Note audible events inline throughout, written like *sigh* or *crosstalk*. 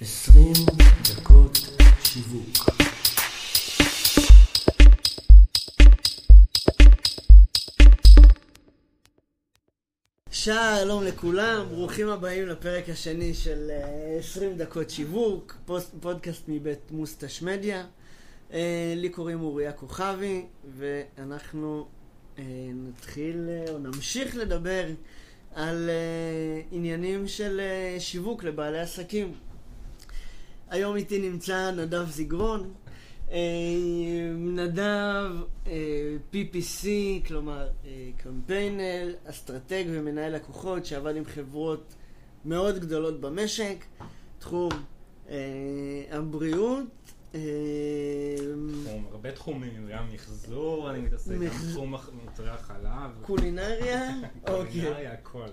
20 דקות שיווק. שלום לכולם, ברוכים הבאים לפרק השני של אה, 20 דקות שיווק, פוסט, פודקאסט מבית מוסטש מדיה. אה, לי קוראים אוריה כוכבי, ואנחנו אה, נתחיל אה, או נמשיך לדבר על אה, עניינים של אה, שיווק לבעלי עסקים. היום איתי נמצא נדב זיגרון. אה, נדב אה, PPC, כלומר אה, קמפיינר, אסטרטג ומנהל לקוחות שעבד עם חברות מאוד גדולות במשק, תחום הבריאות. תחום, הרבה תחומים, גם מחזור, אני מתעסק, גם תחום מוצרי החלב, קולינריה, *laughs* אוקיי. קולינריה, הכל.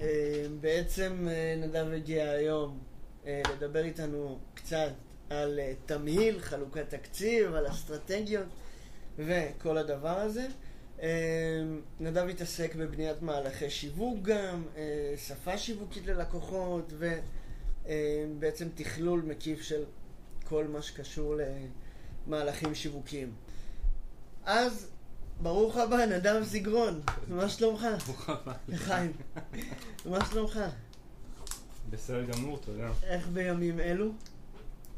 ובעצם אה, נדב הגיע היום אה, לדבר איתנו קצת על אה, תמהיל, חלוקת תקציב, על אסטרטגיות וכל הדבר הזה. אה, נדב התעסק בבניית מהלכי שיווק גם, שפה שיווקית ללקוחות ובעצם תכלול מקיף של כל מה שקשור למהלכים שיווקיים. אז ברוך הבא, נדב זיגרון, מה שלומך? ברוך הבא. חיים, מה שלומך? בסדר גמור, תודה. איך בימים אלו?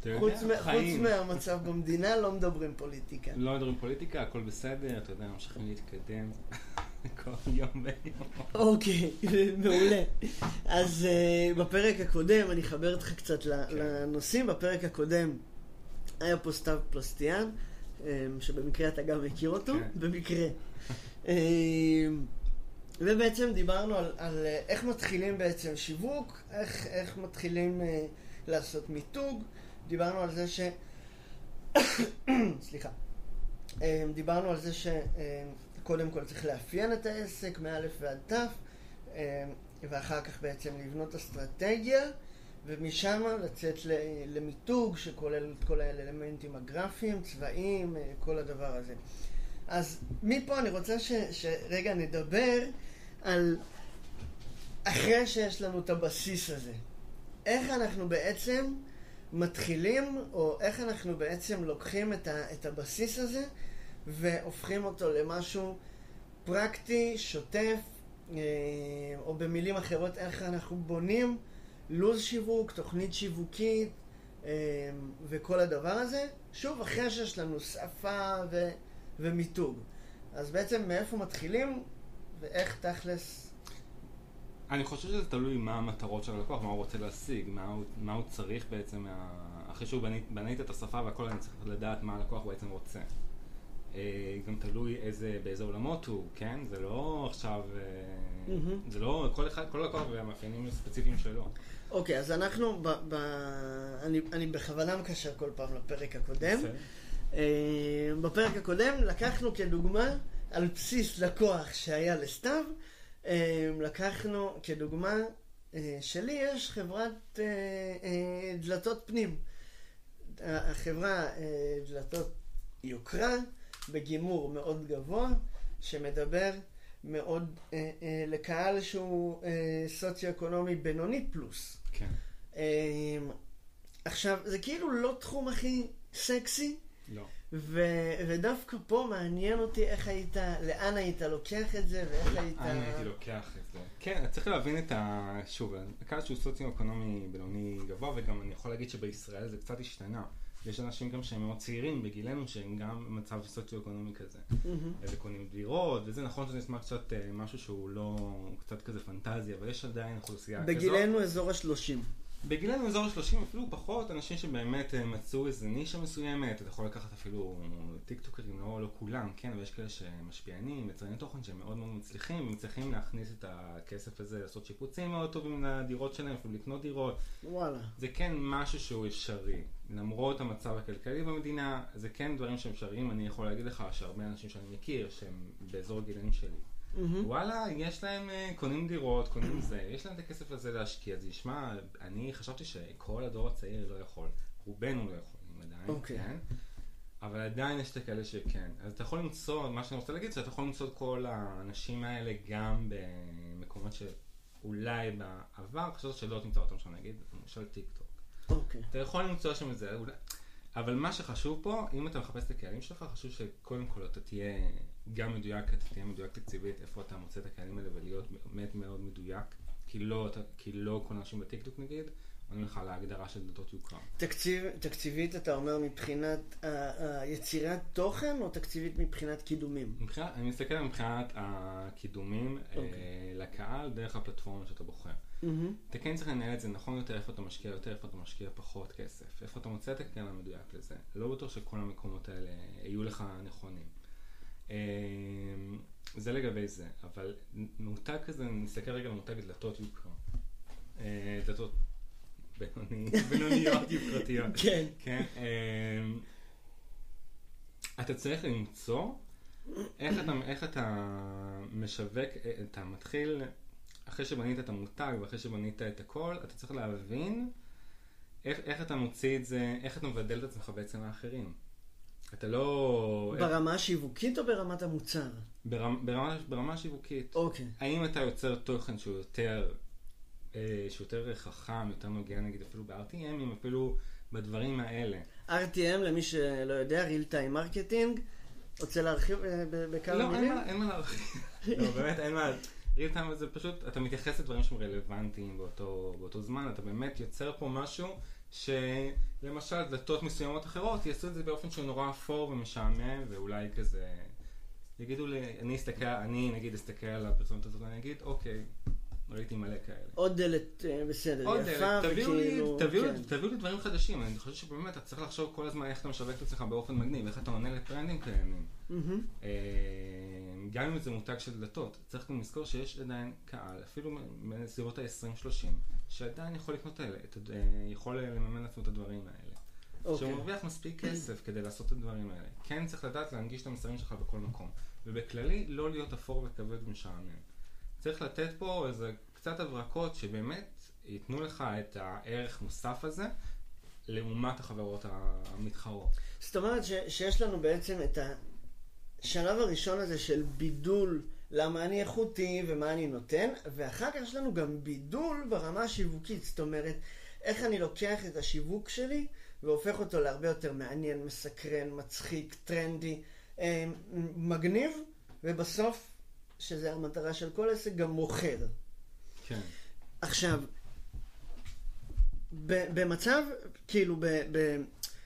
אתה יודע, חוץ מ- חיים. חוץ מהמצב במדינה, לא מדברים פוליטיקה. לא מדברים פוליטיקה, הכל בסדר, אתה יודע, ממשיכים להתקדם *laughs* כל יום ויום. אוקיי, *laughs* מעולה. אז uh, בפרק הקודם, אני אחבר אותך קצת ל- כן. לנושאים, בפרק הקודם היה פה סתיו פלסטיאן, שבמקרה אתה גם מכיר אותו, כן. במקרה. um, ובעצם דיברנו על, על אה, איך מתחילים בעצם שיווק, איך, איך מתחילים uh, לעשות מיתוג, דיברנו על זה ש... *coughs* סליחה. Um, דיברנו על זה שקודם כל צריך לאפיין את העסק מא' ועד ת', um, ואחר כך בעצם לבנות אסטרטגיה, ומשם לצאת למיתוג שכולל את כל האלמנטים הגרפיים, צבעים, אה, כל הדבר הזה. אז מפה אני רוצה ש, שרגע נדבר על אחרי שיש לנו את הבסיס הזה. איך אנחנו בעצם מתחילים, או איך אנחנו בעצם לוקחים את, ה, את הבסיס הזה והופכים אותו למשהו פרקטי, שוטף, אה, או במילים אחרות, איך אנחנו בונים לו"ז שיווק, תוכנית שיווקית אה, וכל הדבר הזה. שוב, אחרי שיש לנו שפה ו, ומיתוג. אז בעצם מאיפה מתחילים ואיך תכלס... אני חושב שזה תלוי מה המטרות של הלקוח, מה הוא רוצה להשיג, מה הוא, מה הוא צריך בעצם, מה... אחרי שהוא בנית, בנית את השפה והכל, אני צריך לדעת מה הלקוח בעצם רוצה. אה, גם תלוי איזה, באיזה עולמות הוא, כן? זה לא עכשיו, מהמם. זה לא, כל אחד, כל לקוח והמאפיינים הספציפיים שלו. אוקיי, אז אנחנו, ב, ב, אני, אני בכוונה מקשר כל פעם לפרק הקודם. אה, בפרק הקודם לקחנו כדוגמה, על בסיס לקוח שהיה לסתיו, אה, לקחנו כדוגמה, אה, שלי יש חברת אה, אה, דלתות פנים. החברה דלתות יוקרה, בגימור מאוד גבוה, שמדבר מאוד אה, אה, לקהל שהוא אה, סוציו-אקונומי בינוני פלוס. כן. אה, עכשיו, זה כאילו לא תחום הכי סקסי, לא. ו- ודווקא פה מעניין אותי איך היית, לאן היית לוקח את זה, ואיך היית... אני הייתי לוקח את זה. כן, צריך להבין את ה... שוב, הקהל שהוא סוציו-אקונומי בינוני גבוה, וגם אני יכול להגיד שבישראל זה קצת השתנה. יש אנשים גם שהם מאוד צעירים בגילנו, שהם גם במצב סוציו-אקונומי כזה. וקונים דירות, וזה נכון שזה נשמע קצת אה, משהו שהוא לא... קצת כזה פנטזיה, אבל יש עדיין אוכלוסייה כזאת. בגילנו אזור השלושים. בגילנו אזור ה-30 אפילו פחות, אנשים שבאמת אה, מצאו איזה נישה מסוימת, אתה יכול לקחת אפילו טיקטוקרים, לא, לא כולם, כן, אבל יש כאלה שמשפיענים, יצרני תוכן שהם מאוד מאוד מצליחים, מצליחים להכניס את הכסף הזה, לעשות שיפוצים מאוד טובים לדירות שלהם, אפילו לקנות דירות, וואלה. זה כן משהו שהוא אפשרי. למרות המצב הכלכלי במדינה, זה כן דברים שהם אפשריים, אני יכול להגיד לך שהרבה אנשים שאני מכיר, שהם באזור הגילאים שלי, מהמם. וואלה, יש להם, אה, קונים דירות, קונים זה, יש להם את הכסף הזה להשקיע, אז ישמע, אני חשבתי שכל הדור הצעיר לא יכול, רובנו לא יכולים עדיין, אוקיי. כן? אבל עדיין יש את הכאלה שכן. אז אתה יכול למצוא, מה שאני רוצה להגיד, זה אתה יכול למצוא את כל האנשים האלה גם במקומות ש... אולי בעבר חשבת שלא תמצא אותם שם, נגיד, למשל טיק טוק. אוקיי. אתה יכול למצוא שם את זה, אולי... אבל מה שחשוב פה, אם אתה מחפש את הקהלים שלך, חשוב שקודם כל אתה תהיה גם מדויק, אתה תהיה מדויק תקציבית, איפה אתה מוצא את הקהלים האלה, ולהיות באמת מאוד מדויק, כי לא, כי לא כל האנשים בטיקטוק נגיד, עונים לך על ההגדרה של דלתות יוקרה. תקציב, תקציבית אתה אומר מבחינת ה- היצירת תוכן או תקציבית מבחינת קידומים? מבחינת, אני מסתכל מבחינת הקידומים אוקיי. אה, לקהל דרך הפלטפורמה שאתה בוחר. מהמם. אתה כן צריך לנהל את זה נכון יותר, איפה אתה משקיע יותר, איפה אתה משקיע פחות כסף, איפה אתה מוצא את הקהל המדויק לזה. לא בטוח שכל המקומות האלה יהיו לך נכונים. אה, זה לגבי זה, אבל מותג כזה, נסתכל רגע על מותג דלתות יוקרה. דלתות בינוניות *laughs* יוקרתיות. כן. כן. אמ, אתה צריך למצוא איך אתה, איך אתה משווק, אתה מתחיל, אחרי שבנית את המותג ואחרי שבנית את הכל, אתה צריך להבין איך, איך אתה מוציא את זה, איך אתה מבדל את עצמך בעצם לאחרים. אתה לא... ברמה השיווקית או ברמת המוצר? ברמה, ברמה, ברמה השיווקית. אוקיי. האם אתה יוצר תוכן שהוא יותר, אה, שהוא יותר חכם, יותר נוגע נגיד אפילו ב-RTMים, אפילו בדברים האלה. RTM, למי שלא יודע, real time marketing. רוצה להרחיב אה, בכמה לא, מילים? מה, אין מה להרחיב. לא, באמת, אין מה. real time זה פשוט, אתה מתייחס לדברים שהם רלוונטיים באותו, באותו זמן, אתה באמת יוצר פה משהו שלמשל דלתות מסוימות אחרות יעשו את זה באופן שהוא נורא אפור ומשעמם, ואולי כזה, יגידו לי, אני אסתכל, אני נגיד אסתכל על הפרסומת הזאת ואני אגיד, אוקיי, ראיתי מלא כאלה. עוד דלת אה, בסדר, עוד יפה, דלת, תביאו לי, וכאילו... תביאו, כן. תביאו לי דברים חדשים, אני חושב שבאמת אתה צריך לחשוב כל הזמן איך אתה משווק את עצמך באופן מגניב, איך אתה עונה לטרנדים קיימים. אה, גם אם זה מותג של דלתות, צריך גם לזכור שיש עדיין קהל, אפילו בסביבות ה-20-30, שעדיין יכול לקנות האלה, את אה, יכול לממן לעצמו את הדברים האלה. אוקיי. שהוא מרוויח מספיק כסף כדי לעשות את הדברים האלה. כן צריך לדעת להנגיש את המסרים שלך בכל מקום. ובכללי, לא להיות אפור וכבד ומשעמם. צריך לתת פה איזה קצת הברקות שבאמת ייתנו לך את הערך מוסף הזה, לעומת החברות המתחרות. זאת אומרת ש, שיש לנו בעצם את השלב הראשון הזה של בידול למה אני איכותי ומה אני נותן, ואחר כך יש לנו גם בידול ברמה השיווקית, זאת אומרת, איך אני לוקח את השיווק שלי והופך אותו להרבה יותר מעניין, מסקרן, מצחיק, טרנדי, אה, מגניב, ובסוף, שזה המטרה של כל עסק, גם מוכר. כן. עכשיו, ב- במצב, כאילו, ב- ב-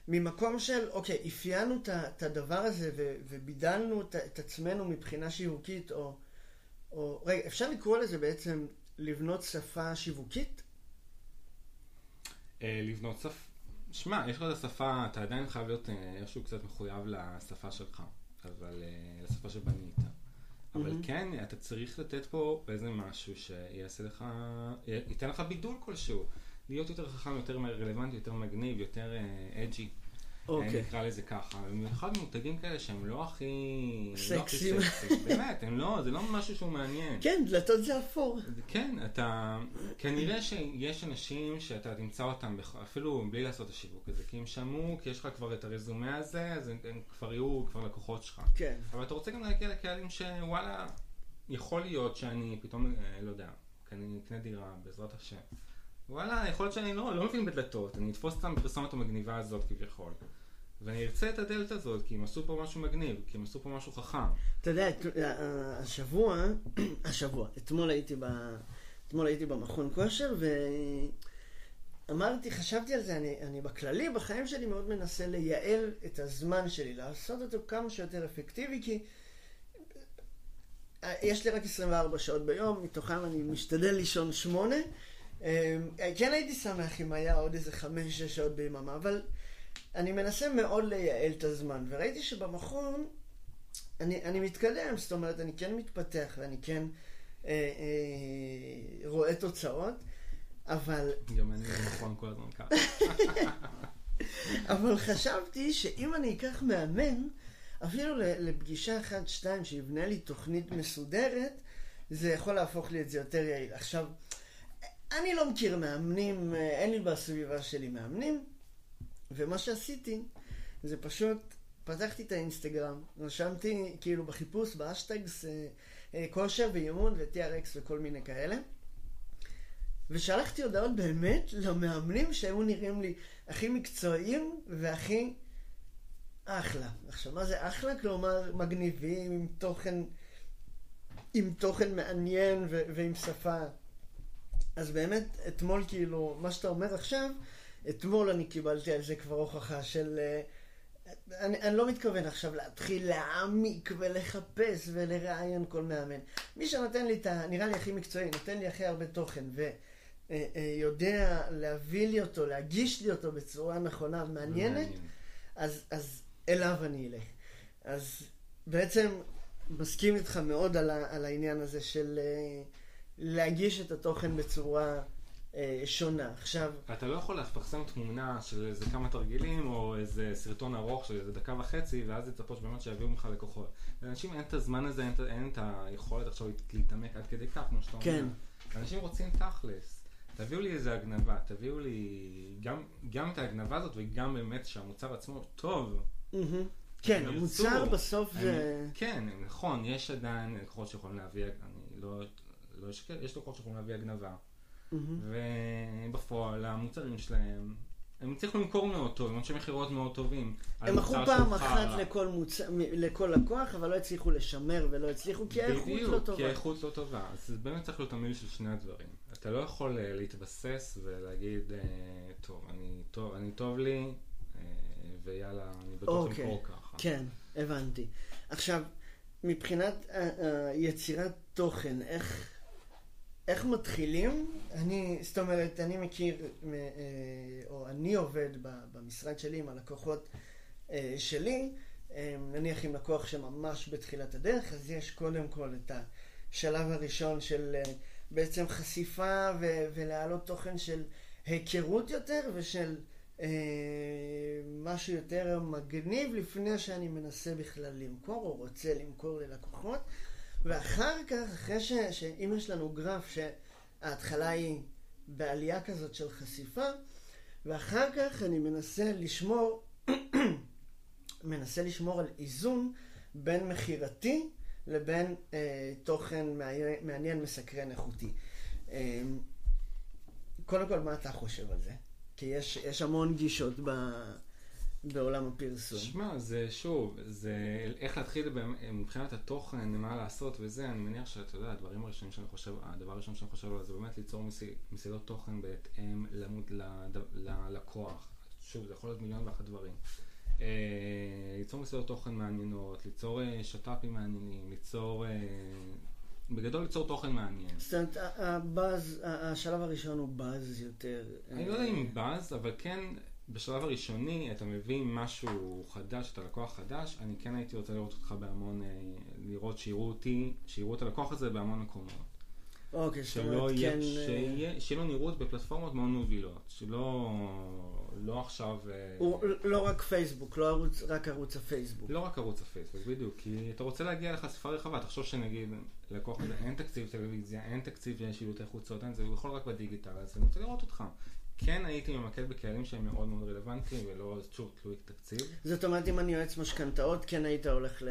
ממקום של, אוקיי, אפיינו את הדבר הזה ו- ובידלנו את, את עצמנו מבחינה שיווקית, או, או... רגע, אפשר לקרוא לזה בעצם לבנות שפה שיווקית? אה, לבנות שפה, שמע, יש לך את השפה, אתה עדיין חייב להיות אה, איכשהו קצת מחויב לשפה שלך, אבל אה, לשפה שבנית. אבל. כן, אתה צריך לתת פה איזה משהו שיעשה לך, ייתן לך בידול כלשהו. להיות יותר חכם, יותר רלוונטי, יותר מגניב, יותר אג'י. אוקיי. נקרא לזה ככה. במיוחד מותגים כאלה שהם לא הכי... לא הכי סקסיים. סקסיים. באמת, הם לא, זה לא משהו שהוא מעניין. כן, דלתות זה אפור. כן, אתה... כנראה שיש אנשים שאתה תמצא אותם בכ- אפילו בלי לעשות את השיווק הזה, כי הם שמעו, כי יש לך כבר את הרזומה הזה, אז הם, הם כבר יהיו כבר לקוחות שלך. כן. אבל אתה רוצה גם להגיע לקהלים שוואלה, יכול להיות שאני פתאום, אה, לא יודע, כי אני אקנה דירה, בעזרת השם. וואלה, יכול להיות שאני לא, לא מבין בדלתות, אני אתפוס את הפרסומת המגניבה הזאת כביכול. ואני ארצה את הדלת הזאת, כי הם עשו פה משהו מגניב, כי הם עשו פה משהו חכם. אתה יודע, אה, השבוע, *clears throat* השבוע, אתמול הייתי, ב, אתמול הייתי במכון כושר, ואמרתי, חשבתי על זה, אני, אני בכללי, בחיים שלי מאוד מנסה לייעל את הזמן שלי, לעשות אותו כמה שיותר אפקטיבי, כי... אה, יש לי רק 24 שעות ביום, מתוכן אני משתדל לישון שמונה. כן הייתי שמח אם היה עוד איזה חמש-שש שעות ביממה, אבל אני מנסה מאוד לייעל את הזמן, וראיתי שבמכון אני, אני מתקדם, זאת אומרת, אני כן מתפתח ואני כן אה, אה, רואה תוצאות, אבל, גם אני נכון כל הזמן ככה. *laughs* אבל חשבתי שאם אני אקח מאמן, אפילו לפגישה אחת, שתיים, שיבנה לי תוכנית מסודרת, זה יכול להפוך לי את זה יותר יעיל. עכשיו, אני לא מכיר מאמנים, אה, אין לי בסביבה שלי מאמנים, ומה שעשיתי, זה פשוט פתחתי את האינסטגרם, רשמתי כאילו בחיפוש, באשטגס, אה, אה, כושר ואימון ו-TRX וכל מיני כאלה, ושלחתי הודעות באמת למאמנים שהיו נראים לי הכי מקצועיים והכי אחלה. עכשיו, מה זה אחלה? כלומר, מגניבים, עם תוכן, עם תוכן מעניין ו- ועם שפה. אז באמת, אתמול כאילו, מה שאתה אומר עכשיו, אתמול אני קיבלתי על זה כבר הוכחה של... אה, אני, אני לא מתכוון עכשיו להתחיל להעמיק ולחפש ולראיין כל מאמן. מי שנותן לי את ה... נראה לי הכי מקצועי, נותן לי הכי הרבה תוכן ויודע להביא לי אותו, להגיש לי אותו בצורה נכונה ומעניינת, אז, אז אליו אני אלך. אז בעצם מסכים איתך מאוד על, ה, על העניין הזה של אה, להגיש את התוכן בצורה אה, שונה. עכשיו... אתה לא יכול לפרסם תמונה של איזה כמה תרגילים, או איזה סרטון ארוך של איזה דקה וחצי, ואז לצפות באמת שיביאו ממך לקוחות. לאנשים אין את הזמן הזה, אין, אין את היכולת עכשיו להתעמק עד כדי כך, כמו שאתה אומר. כן. אנשים רוצים תכלס. תביאו לי איזה הגנבה, תביאו לי גם, גם את ההגנבה הזאת וגם באמת שהמוצר עצמו טוב. כן, המוצר בסוף זה... כן, נכון, יש עדיין לקוחות שיכולים להביא, אני לא, לא אשקר, יש לקוחות שיכולים להביא הגנבה. ובפועל המוצרים שלהם, הם הצליחו למכור מאוד טוב, הם אנשי מכירות מאוד טובים. הם מכרו פעם אחת לכל, מוצ... לכל לקוח, אבל לא הצליחו לשמר ולא הצליחו כי האיכות לא טובה. בדיוק, כי האיכות לא טובה. אז זה באמת צריך להיות תמיד של שני הדברים. אתה לא יכול uh, להתבסס ולהגיד, uh, טוב, אני טוב, אני טוב לי, uh, ויאללה, אני בטוח okay. למכור ככה. כן, הבנתי. עכשיו, מבחינת יצירת תוכן, איך... איך מתחילים? אני, זאת אומרת, אני מכיר, אה, או אני עובד במשרד שלי עם הלקוחות אה, שלי, אה, נניח עם לקוח שממש בתחילת הדרך, אז יש קודם כל את השלב הראשון של בעצם חשיפה ו- ולהעלות תוכן של היכרות יותר ושל אה, משהו יותר מגניב לפני שאני מנסה בכלל למכור או רוצה למכור ללקוחות. ואחר כך, אחרי ש... שאם יש לנו גרף שההתחלה היא בעלייה כזאת של חשיפה, ואחר כך אני מנסה לשמור, *clears throat* מנסה לשמור על איזון בין מכירתי לבין אה, תוכן מעניין, מסקרן, איכותי. אה, קודם כל, מה אתה חושב על זה? כי יש, יש המון גישות ב... בעולם הפרסום. שמע, זה שוב, זה איך להתחיל מבחינת התוכן, מה לעשות וזה, אני מניח שאתה יודע, הדברים הראשונים שאני חושב, הדבר הראשון שאני חושב עליו זה באמת ליצור מסעדות תוכן בהתאם למוד ללקוח. שוב, זה יכול להיות מיליון ואחת דברים. אה, ליצור מסעדות תוכן מעניינות, ליצור אה, שת"פים מעניינים, ליצור... אה, בגדול ליצור תוכן מעניין. זאת אומרת, הבאז, השלב הראשון הוא באז יותר. אני לא יודע אם באז, אבל כן בשלב הראשוני אתה מביא משהו חדש, אתה לקוח חדש, אני כן הייתי רוצה לראות אותך בהמון, אה, לראות שיראו אותי, שיראו את הלקוח הזה בהמון מקומות. אוקיי, זאת אומרת, כן... אה, שיהיה, שיהיה לו נראות בפלטפורמות מאוד מובילות, שלא לא עכשיו... אה, הוא, לא רק פייסבוק, לא ערוץ, רק ערוץ הפייסבוק. לא רק ערוץ הפייסבוק, בדיוק, כי אתה רוצה להגיע לחשיפה רחבה, תחשוב שנגיד ללקוח הזה אין תקציב טלוויזיה, אין תקציב שילוטי חוצות, אין זה, הוא יכול רק בדיגיטל, אז אני רוצה לראות אותך. כן הייתי ממקד בקהלים שהם מאוד מאוד רלוונטיים ולא שוב תלוי תקציב. זאת אומרת אם אני יועץ משכנתאות כן היית הולך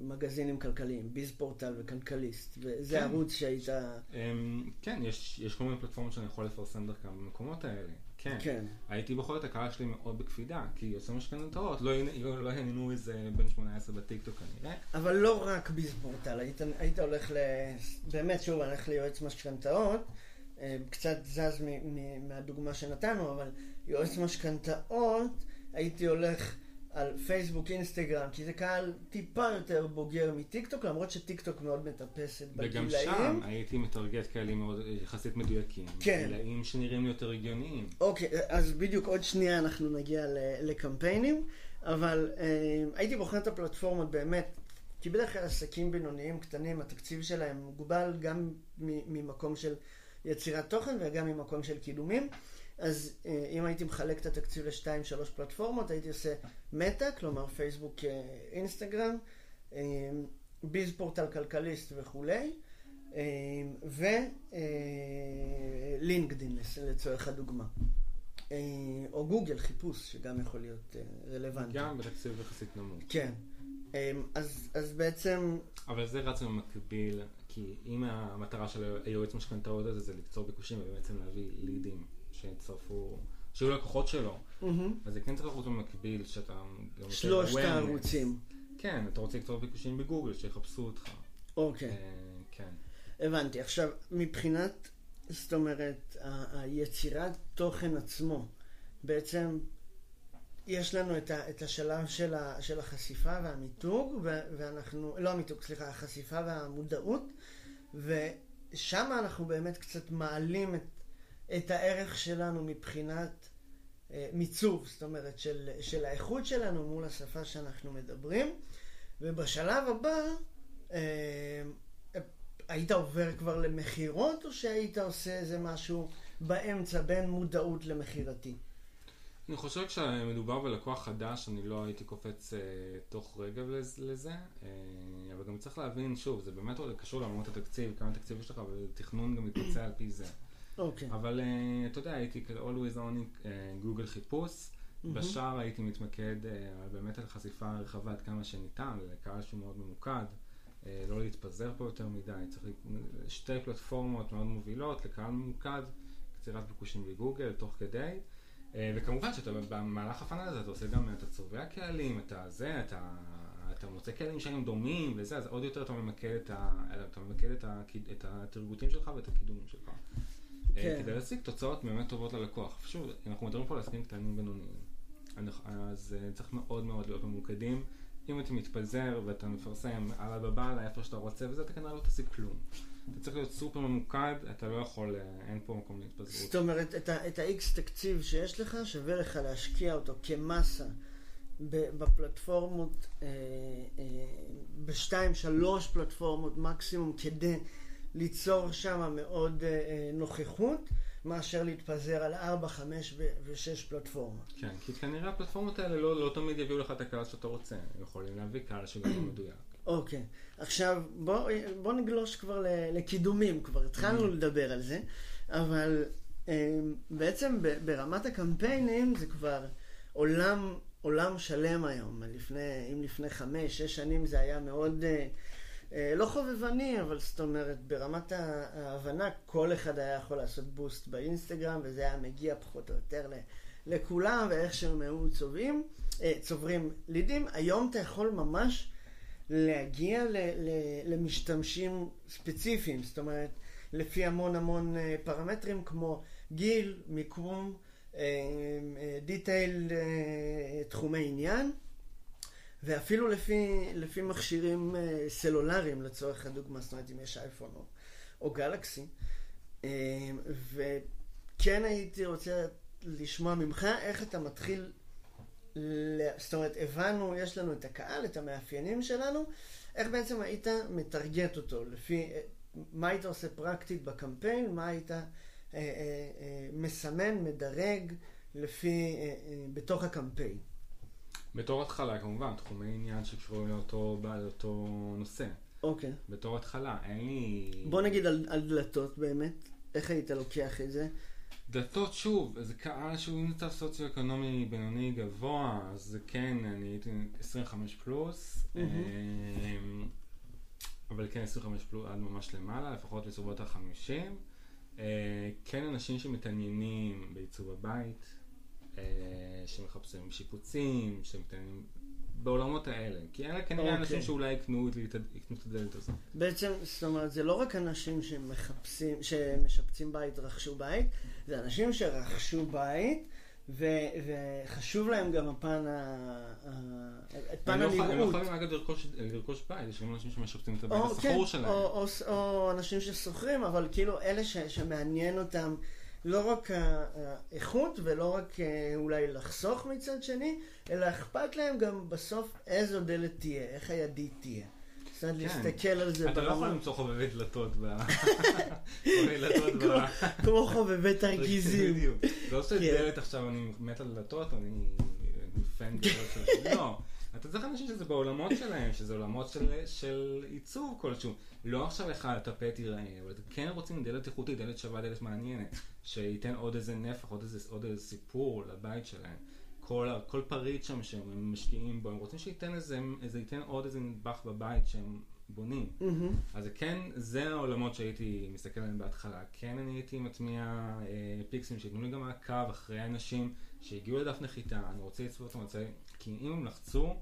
למגזינים כלכליים, ביז פורטל וכלכליסט וזה כן. ערוץ שהיית... אמ, כן, יש, יש כל מיני פלטפורמות שאני יכול לפרסם דרכם במקומות האלה. כן. כן. הייתי בוחר את הקהל שלי מאוד בקפידה, כי יועצי משכנתאות לא, לא, לא יעניין אותו איזה בן 18 בטיקטוק כנראה. אבל לא רק ביזפורטל, היית, היית הולך ל... באמת שוב, הולך ליועץ משכנתאות. אה, קצת זז מהדוגמה שנתנו, אבל יועץ משכנתאות, הייתי הולך על פייסבוק, אינסטגרם, כי זה קהל טיפה יותר בוגר מטיקטוק, למרות שטיקטוק מאוד מטפסת בגילאים. וגם שם הייתי מטרגט כאלה מאוד יחסית מדויקים. כן. גילאים שנראים לי יותר הגיוניים. אוקיי, אז בדיוק עוד שנייה אנחנו נגיע לקמפיינים, אבל אה, הייתי בוחר את הפלטפורמות באמת, כי בדרך כלל עסקים בינוניים קטנים, התקציב שלהם מוגבל גם ממקום של... יצירת תוכן וגם ממקום של קידומים. אז אה, אם הייתי מחלק את התקציב לשתיים, שלוש פלטפורמות, הייתי עושה מטא, כלומר פייסבוק, אה, אינסטגרם, אה, ביז פורטל כלכליסט וכולי, ולינקדין לצורך הדוגמה. או גוגל חיפוש, שגם יכול להיות רלוונטי. גם בתקציב יחסית נמוך. כן. אז, אז בעצם, אבל זה רץ במקביל, כי אם המטרה של היועץ משכנתאות הזה זה ליצור ביקושים ובעצם להביא לידים שיצטרפו, שיהיו לקוחות שלו, מהמם. אז זה כן צריך לרוץ במקביל שאתה שלושת. הערוצים. כן, אתה רוצה ליצור ביקושים בגוגל, שיחפשו אותך. אוקיי. אה, כן. הבנתי. עכשיו, מבחינת, זאת אומרת, היצירת תוכן עצמו, בעצם יש לנו את, ה, את השלב של, ה, של החשיפה והמיתוג, ו, ואנחנו, לא המיתוג, סליחה, החשיפה והמודעות, ושם אנחנו באמת קצת מעלים את, את הערך שלנו מבחינת אה, מיצוב, זאת אומרת, של, של האיכות שלנו מול השפה שאנחנו מדברים, ובשלב הבא, אה, היית עובר כבר למכירות, או שהיית עושה איזה משהו באמצע בין מודעות למכירתי? אני חושב כשמדובר בלקוח חדש, אני לא הייתי קופץ אה, תוך רגע לז- לזה, אה, אבל גם צריך להבין, שוב, זה באמת קשור לעולמות התקציב, כמה תקציב יש לך, ותכנון גם מתבצע על פי זה. אוקיי. אבל אה, אתה יודע, הייתי always on אה, גוגל חיפוש, מהמם. בשאר הייתי מתמקד אה, באמת על חשיפה רחבה עד כמה שניתן, לקהל שהוא מאוד ממוקד, אה, לא להתפזר פה יותר מדי, צריך שתי פלטפורמות מאוד מובילות לקהל ממוקד, קצירת ביקושים בגוגל תוך כדי. אה, וכמובן שאתה במהלך הפאנל הזה אתה עושה גם, אתה צובע קהלים, אתה זה, אתה, אתה מוצא קהלים שהם דומים וזה, אז עוד יותר אתה ממקד את, ה, אתה ממקד את, ה, את התרגותים שלך ואת הקידומים שלך. כן. כן. כדי להשיג תוצאות באמת טובות ללקוח. שוב, אנחנו מדברים פה על עסקים קטנים ובינוניים. אז אה, צריך מאוד מאוד להיות ממוקדים. אם אתה מתפזר ואתה מפרסם על הבבא, לאיפה שאתה רוצה וזה, אתה כנראה לא תשיג כלום. אתה צריך להיות סופר ממוקד, אתה לא יכול, אה, אין פה מקום להתפזרות. זאת אומרת, את ה-X תקציב שיש לך, שווה לך להשקיע אותו כמסה בפלטפורמות, אה, אה, בשתיים, שלוש פלטפורמות מקסימום, כדי ליצור שם מאוד אה, אה, נוכחות, מאשר להתפזר על ארבע, חמש ושש פלטפורמות. כן, כי כנראה הפלטפורמות האלה לא, לא תמיד יביאו לך את הקהל שאתה רוצה. הם יכולים להביא קהל שגם לא מדויק. אוקיי, עכשיו בוא, בוא נגלוש כבר לקידומים, כבר התחלנו לדבר על זה, אבל אה, בעצם ברמת הקמפיינים זה כבר עולם, עולם שלם היום. לפני, אם לפני חמש, שש שנים זה היה מאוד, אה, אה, לא חובבני, אבל זאת אומרת, ברמת ההבנה, כל אחד היה יכול לעשות בוסט באינסטגרם, וזה היה מגיע פחות או יותר לכולם, ואיך שהם היו צובעים, אה, צוברים לידים. היום אתה יכול ממש... להגיע ל, ל, למשתמשים ספציפיים, זאת אומרת, לפי המון המון אה, פרמטרים כמו גיל, מיקום, דיטייל, תחומי עניין, ואפילו לפי, לפי מכשירים אה, סלולריים לצורך הדוגמה, זאת אומרת אם יש אייפון או, או גלקסי. אה, וכן הייתי רוצה לשמוע ממך איך אתה מתחיל זאת אומרת, הבנו, יש לנו את הקהל, את המאפיינים שלנו, איך בעצם היית מטרגט אותו, לפי אה, מה היית עושה פרקטית בקמפיין, מה היית אה, אה, אה, מסמן, מדרג, לפי, אה, אה, בתוך הקמפיין. בתור התחלה, כמובן, תחומי עניין שקשורים לאותו, לאותו נושא. אוקיי. בתור התחלה, אין לי... בוא נגיד על, על דלתות באמת, איך היית לוקח את זה? דתות, שוב, זה קהל שהוא במצב סוציו-אקונומי בינוני גבוה, אז כן, אני הייתי 25 פלוס. אמ, אבל כן 25 פלוס עד ממש למעלה, לפחות בסביבות ה-50. כן אנשים שמתעניינים בעיצוב הבית, אה, שמחפשים שיפוצים, שמתעניינים בעולמות האלה. כי אלה כנראה אוקיי. אנשים שאולי יקנו את יקנו את הדלת הזאת. בעצם, זאת אומרת, זה לא רק אנשים שמחפשים, שמשפצים בית, רכשו בית, זה אנשים שרכשו בית, ו, וחשוב להם גם הפן, ה, פן לא, יכולים- הם לא הנראות. יכולים אגב לרכוש, לרכוש בית, יש גם אנשים שמשפצים את הבית השכור כן, שלהם. או, או, או אנשים ששוכרים, אבל כאילו אלה ש, שמעניין אותם לא רק האיכות ולא רק אה, אולי לחסוך מצד שני, אלא אכפת להם גם בסוף איזו דלת תהיה, איך הידית תהיה. זאת אומרת, כן. להסתכל על זה אתה לא יכול למצוא חובבי דלתות *laughs* ב... כמו חובבי תרגיזים. בדיוק. לא עושה כן. דלת עכשיו, אני מת על דלתות, אני אני פן גדול של... *laughs* צריך אנשים שזה בעולמות שלהם, שזה עולמות של, של עיצוב כלשהו. לא עכשיו איך הטפט ייראה, אבל כן רוצים דלת איכותית, דלת שווה, דלת מעניינת, שייתן עוד איזה נפח, עוד איזה, עוד איזה סיפור לבית שלהם. כל, כל פריט שם שהם משקיעים בו, הם רוצים שייתן איזה, איזה ייתן עוד איזה נדבך בבית שהם בונים. מהמם. אז כן, זה העולמות שהייתי מסתכל עליהם בהתחלה. כן אני הייתי מטמיע אה, פיקסים שייתנו לי גם מעקב אחרי אנשים שהגיעו לדף נחיתה, אני רוצה לצפות אותם, רוצה... כי אם הם לחצו,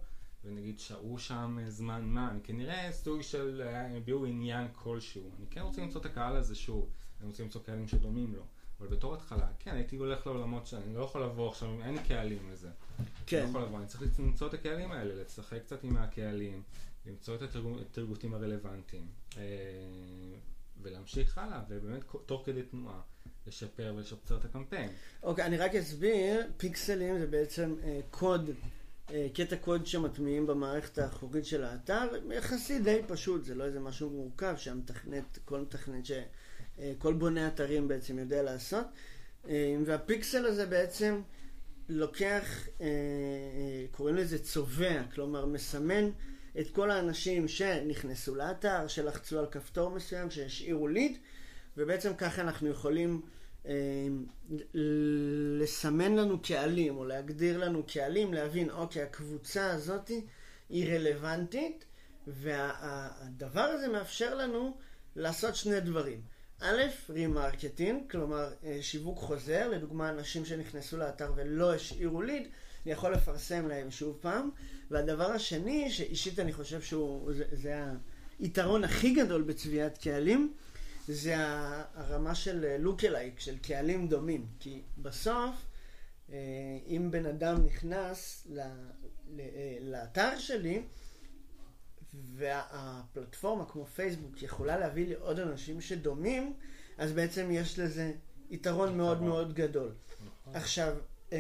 ונגיד שהו שם אה, זמן מה, אני כנראה סוג של, אה, הביעו עניין כלשהו. אני כן רוצה למצוא את הקהל הזה שוב, אני רוצה למצוא קהלים שדומים לו. אבל בתור התחלה, כן, הייתי הולך לעולמות שאני לא יכול לבוא עכשיו, אין לי קהלים לזה. לא כן. יכול לבוא, אני צריך למצוא את הקהלים האלה, לשחק קצת עם הקהלים, למצוא את התרגו- התרגותים הרלוונטיים, אה, ולהמשיך הלאה, ובאמת תוך כדי תנועה, לשפר ולשפצר את הקמפיין. אוקיי, אני רק אסביר, פיקסלים זה בעצם אה, קוד, קטע קוד שמטמיעים במערכת האחורית של האתר, יחסית די פשוט, זה לא איזה משהו מורכב שהמתכנת, כל מתכנת שכל בונה אתרים בעצם יודע לעשות, אה, והפיקסל הזה בעצם לוקח, אה, אה, קוראים לזה צובע, כלומר מסמן את כל האנשים שנכנסו לאתר, שלחצו על כפתור מסוים, שהשאירו ליד, ובעצם ככה אנחנו יכולים אה, לסמן לנו קהלים, או להגדיר לנו קהלים, להבין, אוקיי, הקבוצה הזאת היא רלוונטית, והדבר הזה מאפשר לנו לעשות שני דברים. א', remarketing, כלומר אה, שיווק חוזר, לדוגמה אנשים שנכנסו לאתר ולא השאירו lead, אני יכול לפרסם להם שוב פעם. והדבר השני, שאישית אני חושב שהוא, זה, זה היתרון הכי גדול בצביעת קהלים, זה הרמה של לוק-אלייק, של קהלים דומים. כי בסוף, אה, אם בן אדם נכנס אה, לאתר שלי, והפלטפורמה כמו פייסבוק יכולה להביא לי עוד אנשים שדומים, אז בעצם יש לזה יתרון מאוד. מאוד גדול. עכשיו, אמ,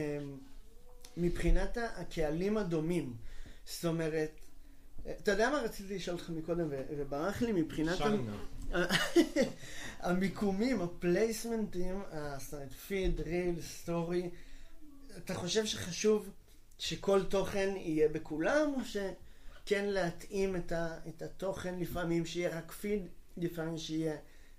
מבחינת הקהלים הדומים, זאת אומרת, אתה יודע מה רציתי לשאול אותך מקודם וברח לי מבחינת... נא. *laughs* המיקומים, הפלייסמנטים, feed, reel, story, אתה חושב שחשוב שכל תוכן יהיה בכולם, או שכן להתאים את, ה, את התוכן לפעמים שיהיה רק פיד, לפעמים שיהיה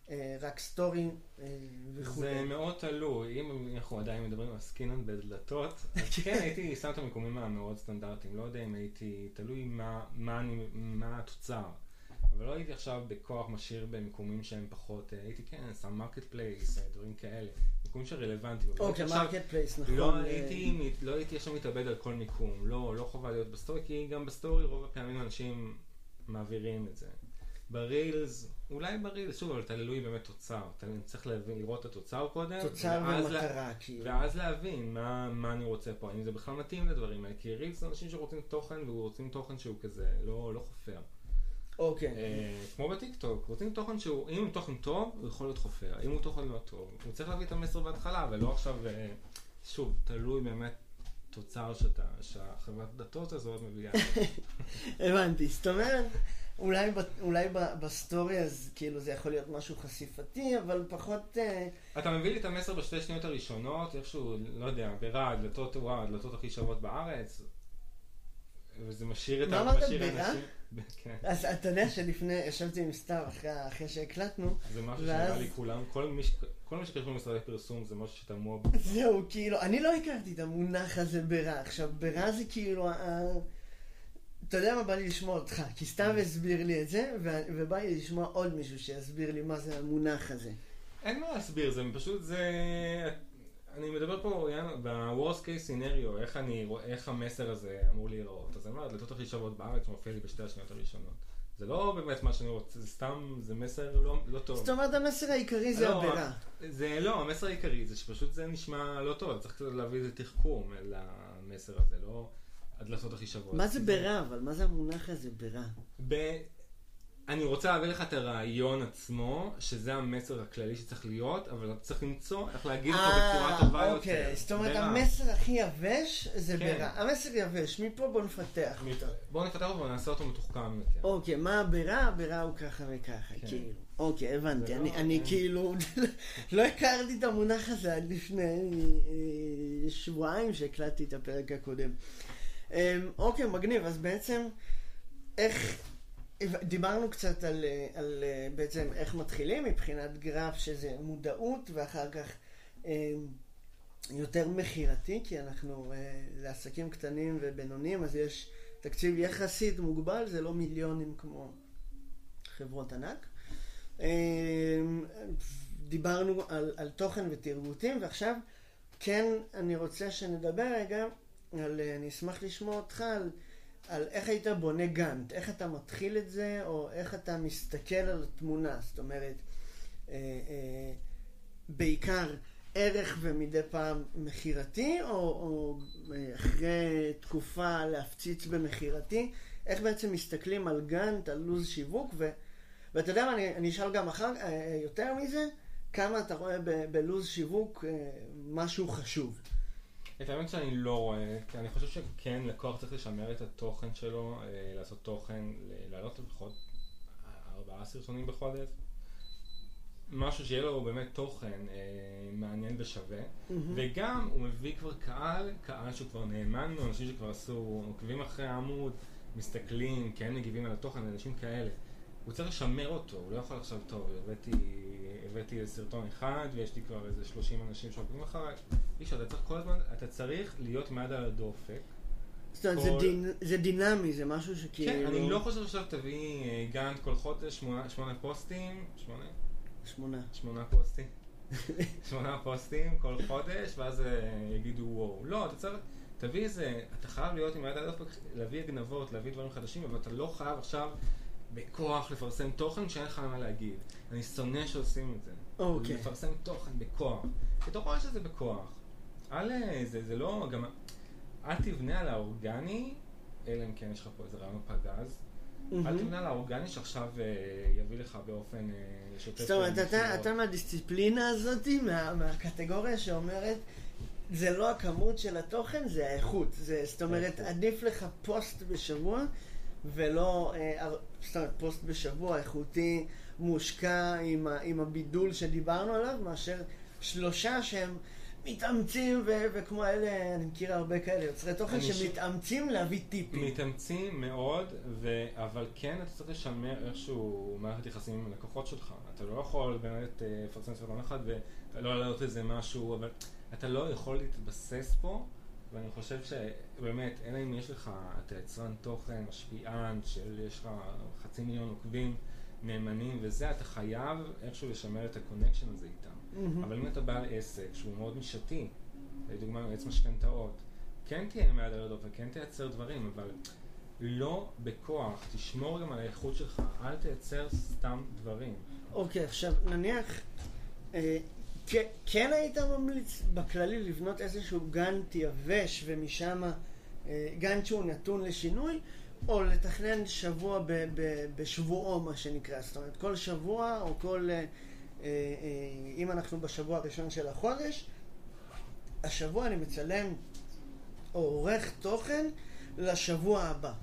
אה, רק story אה, וכו'. זה מאוד תלוי, אם אנחנו עדיין מדברים על סינון בדלתות, אז *laughs* כן הייתי שם את המיקומים המאוד סטנדרטיים, לא יודע אם הייתי, תלוי מה, מה, אני, מה התוצר. אבל לא הייתי עכשיו בכוח משאיר במיקומים שהם פחות, אה, הייתי כן, שם Marketplace, דברים כאלה, מיקומים שרלוונטיים. אבל אוקיי, Marketplace, נכון. לא אה, הייתי, לא הייתי עכשיו מתאבד על כל מיקום, לא, לא חובה להיות ב story, כי גם ב story רוב הפעמים אנשים מעבירים את זה. ב reels, אולי ב reels, שוב, אבל תלוי באמת תוצר, אתה צריך להבין, לראות את התוצר קודם, תוצר ואז לה- ומטרה, כאילו. ואז להבין מה, מה אני רוצה פה, האם זה בכלל מתאים לדברים האלה, כי reels זה אנשים שרוצים תוכן, ורוצים תוכן שהוא כזה, לא, לא חופר. אוקיי. אה, כמו בטיקטוק, רוצים תוכן שהוא, אם הוא תוכן טוב, הוא יכול להיות חופר, אם הוא תוכן לא טוב, הוא צריך להביא את המסר בהתחלה, ולא עכשיו, אה, שוב, תלוי באמת תוצר שאתה, שהחברת דלתות הזאת מביאה. *laughs* הבנתי, זאת אומרת, אולי, ב- אולי ב story אז כאילו זה יכול להיות משהו חשיפתי, אבל פחות... אה, אתה מביא לי את המסר בשתי שניות הראשונות, איכשהו, לא יודע, ברעד, דלתות, וואו, הדלתות הכי שוות בארץ, וזה משאיר את מה ה... אמרת, ברעד? אנשים- כן. אז אתה יודע שלפני, ישבתי עם סתיו אחרי, שהקלטנו, זה משהו שנראה לי כולם, כל מי שקשור למשרדי פרסום זה משהו שתמוה בו. זהו, כאילו, אני לא הכרתי את המונח הזה ברע. עכשיו, ברע זה כאילו, אתה יודע מה בא לי לשמוע אותך, כי סתיו הסביר לי את זה, ובא לי לשמוע עוד מישהו שיסביר לי מה זה המונח הזה. אין מה להסביר, זה פשוט זה... אני מדבר פה ב-Worst case scenario, איך, אני, איך המסר הזה אמור להיראות. אז אני אומר, הדלתות הכי שוות בארץ מופיע לי בשתי השניות הראשונות. זה לא באמת מה שאני רוצה, זה סתם, זה מסר לא, לא טוב. זאת אומרת, המסר העיקרי זה לא. זה לא, המסר העיקרי זה שפשוט זה נשמע לא טוב, צריך קצת להביא איזה תחכום למסר הזה, לא הדלתות הכי שוות. מה זה ברע, אבל מה זה המונח הזה ברע? ב... אני רוצה להביא לך את הרעיון עצמו, שזה המסר הכללי שצריך להיות, אבל אתה צריך למצוא איך להגיד אותו בצורה טובה יותר. אוקיי, זאת אומרת. המסר הכי יבש זה כן. ברע. המסר יבש, מפה בוא נפתח אותו. בואו נפתח אותו ונעשה אותו מתוחכם יותר. אוקיי, מה הברע? הברע הוא ככה וככה, כן. כאילו. אוקיי, הבנתי. אני, לא- כן. כאילו *laughs* לא הכרתי את המונח הזה עד לפני אה, שבועיים שהקלטתי את הפרק הקודם. אה, אוקיי, מגניב. אז בעצם, איך... דיברנו קצת על, אה, על אה, בעצם איך מתחילים מבחינת גרף שזה מודעות ואחר כך אה, יותר מכירתי, כי אנחנו לעסקים קטנים ובינוניים, אז יש תקציב יחסית מוגבל, זה לא מיליונים כמו חברות ענק. דיברנו על, על תוכן ותרגותים, ועכשיו כן אני רוצה שנדבר רגע על, אני אשמח לשמוע אותך על, על איך היית בונה גאנט, איך אתה מתחיל את זה, או איך אתה מסתכל על התמונה, זאת אומרת, אה, אה, בעיקר ערך ומדי פעם מכירתי, או, או אחרי תקופה להפציץ במכירתי, איך בעצם מסתכלים על גאנט, על לו"ז שיווק, ו, ואתה יודע מה, אני, אני אשאל גם אחר, אה, יותר מזה, כמה אתה רואה בלו"ז שיווק אה, משהו חשוב? את האמת שאני לא רואה, כי אני חושב שכן, לקוח צריך לשמר את התוכן שלו, אה, לעשות תוכן, לעלות לפחות ארבעה סרטונים בחודש. משהו שיהיה לו באמת תוכן אה, מעניין ושווה, mm-hmm. וגם הוא מביא כבר קהל, קהל שהוא כבר נאמן לו, אנשים שכבר עשו, עוקבים אחרי העמוד, מסתכלים, כן מגיבים על התוכן, אנשים כאלה. הוא צריך לשמר אותו, הוא לא יכול עכשיו, טוב, הבאתי הבאתי סרטון אחד ויש לי כבר איזה 30 אנשים שעוקבים אחריי. אי אפשר, אתה צריך כל הזמן, אתה צריך להיות מיד על הדופק. זאת אומרת, כל... זה, דינ... זה דינמי, זה משהו שכאילו... כן, אני לא חושב שעכשיו תביא אה, גאנט כל חודש, שמונה, שמונה פוסטים, שמונה? שמונה. שמונה פוסטים. *laughs* שמונה פוסטים כל חודש, ואז אה, יגידו וואו. לא, אתה צריך, תביא איזה, אתה חייב להיות עם היד על הדופק, להביא הגנבות, להביא דברים חדשים, אבל אתה לא חייב עכשיו בכוח לפרסם תוכן שאין לך מה להגיד. אני שונא שעושים את זה. אוקיי. לפרסם תוכן בכוח. בתוך רואה שזה בכוח. אל זה, זה לא, גם, אל תבנה על האורגני, אלא אם כן יש לך פה איזה רעיון פגז. אל תבנה על האורגני שעכשיו אה, יביא לך באופן אה, שוטף. זאת אומרת, אתה, אתה מהדיסציפלינה הזאת, מה, מהקטגוריה שאומרת, זה לא הכמות של התוכן, זה האיכות. זה, זאת אומרת, עדיף לך פוסט בשבוע ולא, אה, זאת אומרת, פוסט בשבוע איכותי, מושקע עם, ה, עם הבידול שדיברנו עליו, מאשר שלושה שהם מתאמצים, ו- וכמו אלה, אני מכיר הרבה כאלה יוצרי תוכן שמתאמצים ש... להביא טיפים. מתאמצים מאוד, ו... אבל כן אתה צריך לשמר איכשהו מערכת יחסים עם הלקוחות שלך. אתה לא יכול באמת אה, לפרסם סרטון אחד ולא להעלות איזה משהו, אבל אתה לא יכול להתבסס פה. ואני חושב שבאמת, אלא אם יש לך, אתה יצרן תוכן, משפיען, שיש לך חצי מיליון עוקבים נאמנים וזה, אתה חייב איכשהו לשמר את ה connection הזה איתם. Mm-hmm. אבל אם אתה בעל עסק שהוא מאוד נישתי, לדוגמה יועץ משכנתאות, כן תהיה עם היד על הדופק, כן תייצר דברים, אבל לא בכוח, תשמור גם על האיכות שלך, אל תייצר סתם דברים. אוקיי, okay, עכשיו נניח... אה, כן היית ממליץ בכללי לבנות איזשהו גאנט יבש ומשם אה, גאנט שהוא נתון לשינוי, או לתכנן שבוע ב, ב, בשבועו מה שנקרא, זאת אומרת כל שבוע או כל, אה, אה, אם אנחנו בשבוע הראשון של החודש, השבוע אני מצלם או עורך תוכן לשבוע הבא.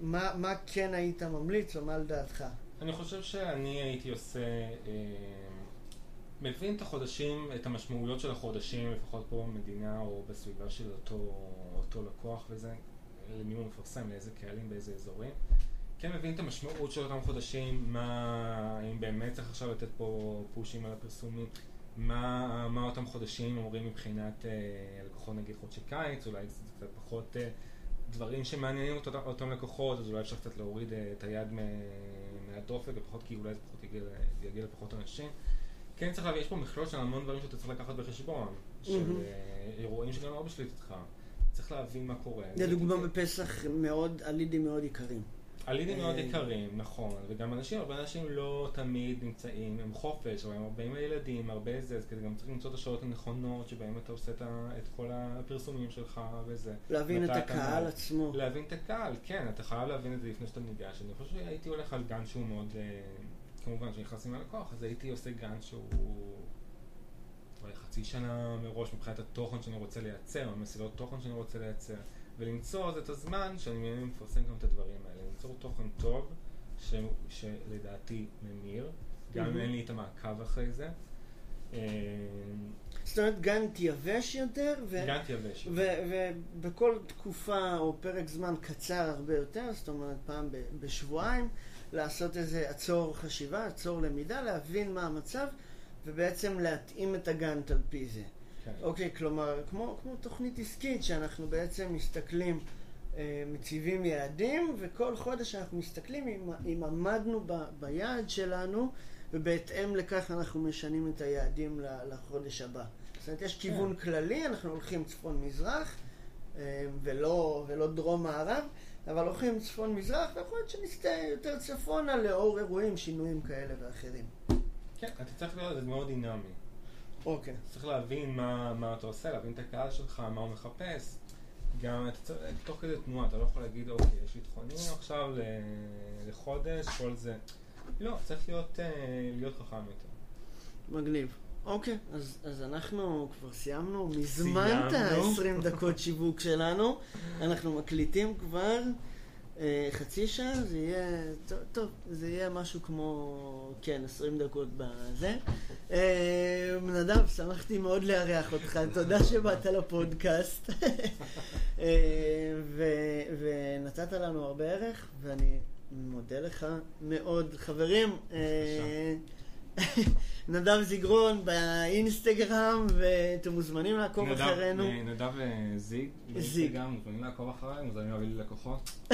מה, מה כן היית ממליץ או מה לדעתך? אני חושב שאני הייתי עושה... מבין את החודשים, את המשמעויות של החודשים, לפחות פה במדינה או בסביבה של אותו, אותו לקוח וזה, למי הוא מפרסם, לאיזה קהלים, באיזה אזורים. כן מבין את המשמעות של אותם חודשים, מה, אם באמת צריך עכשיו לתת פה פושים על הפרסומים, מה, מה אותם חודשים אומרים מבחינת אה, לקוחות נגיד חודשי קיץ, אולי זה קצת פחות אה, דברים שמעניינים אותם, אותם לקוחות, אז אולי אפשר קצת להוריד אה, את היד מהדופק, ופחות כי אולי זה פחות יגיע, יגיע לפחות אנשים. כן צריך להביא, יש פה מכלול של המון דברים שאתה צריך לקחת בחשבון, של אה, אירועים שגם לא בשליטתך. צריך להבין מה קורה. לדוגמה בפסח מאוד, הלידים מאוד יקרים. הלידים מאוד אה, יקרים, נכון, וגם אנשים, הרבה אנשים לא תמיד נמצאים, הם חופש, אבל הם הרבה עם הילדים, הרבה זה, אז גם צריך למצוא את השעות הנכונות שבהם אתה עושה את כל הפרסומים שלך וזה. להבין את הקהל עצמו. להבין את הקהל, כן, אתה חייב להבין את זה לפני שאתה ניגש. אני חושב שהייתי הולך על גן שהוא מאוד אה, כמובן כשנכנסים ללקוח, אז הייתי עושה גאנט שהוא אולי חצי שנה מראש מבחינת התוכן שאני רוצה לייצר, המסילות תוכן שאני רוצה לייצר, ולמצוא את הזמן שאני מפרסם גם את הדברים האלה, ליצור תוכן טוב, ש, שלדעתי ממיר, גם אם אין לי את המעקב אחרי זה. אה, זאת אומרת גאנט יבש יותר, גאנט יבש. ובכל תקופה או פרק זמן קצר הרבה יותר, זאת אומרת פעם בשבועיים. לעשות איזה עצור חשיבה, עצור למידה, להבין מה המצב, ובעצם להתאים את הגאנט על פי זה. כן. אוקיי, כלומר, כמו, כמו תוכנית עסקית, שאנחנו בעצם מסתכלים, אה, מציבים יעדים, וכל חודש אנחנו מסתכלים אם, אם עמדנו ב, ביעד שלנו, ובהתאם לכך אנחנו משנים את היעדים לחודש הבא. זאת אומרת, יש כיוון כן. כללי, אנחנו הולכים צפון-מזרח, אה, ולא, ולא דרום-מערב, אבל הולכים צפון-מזרח, ויכול להיות שנסטה יותר צפונה לאור אירועים, שינויים כאלה ואחרים. כן, אתה צריך להיות, זה מאוד דינמי. אוקיי. צריך להבין מה, מה אתה עושה, להבין את הקהל שלך, מה הוא מחפש. גם אתה צריך, תוך כדי תנועה, אתה לא יכול להגיד, אוקיי, יש לי תכונים עכשיו לחודש, כל זה. לא, צריך להיות, אה, להיות חכם יותר. מגניב. אוקיי, אז, אז אנחנו כבר סיימנו מזמן את סיימנו. ה-20 דקות שיווק שלנו. אנחנו מקליטים כבר חצי שעה, זה יהיה, טוב, טוב, זה יהיה משהו כמו, כן, 20 דקות בזה. אה, נדב, שמחתי מאוד לארח אותך, תודה שבאת לפודקאסט. *laughs* אה, ו- ונתת לנו הרבה ערך, ואני מודה לך מאוד. חברים, אה, *laughs* נדב זיגרון באינסטגרם, ואתם מוזמנים לעקוב נדב- אחרינו. אה, נדב אה, זיג, זיג. באינסטגרם, מוזמנים לעקוב אחריי, מוזמנים להביא לי לקוחות. *laughs*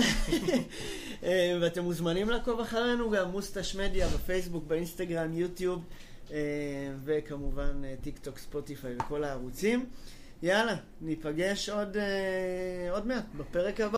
אה, ואתם מוזמנים לעקוב אחרינו גם מוסטש מדיה בפייסבוק, באינסטגרם, יוטיוב, וכמובן טיק טוק, ספוטיפיי וכל הערוצים. יאללה, ניפגש עוד, עוד מעט בפרק הבא.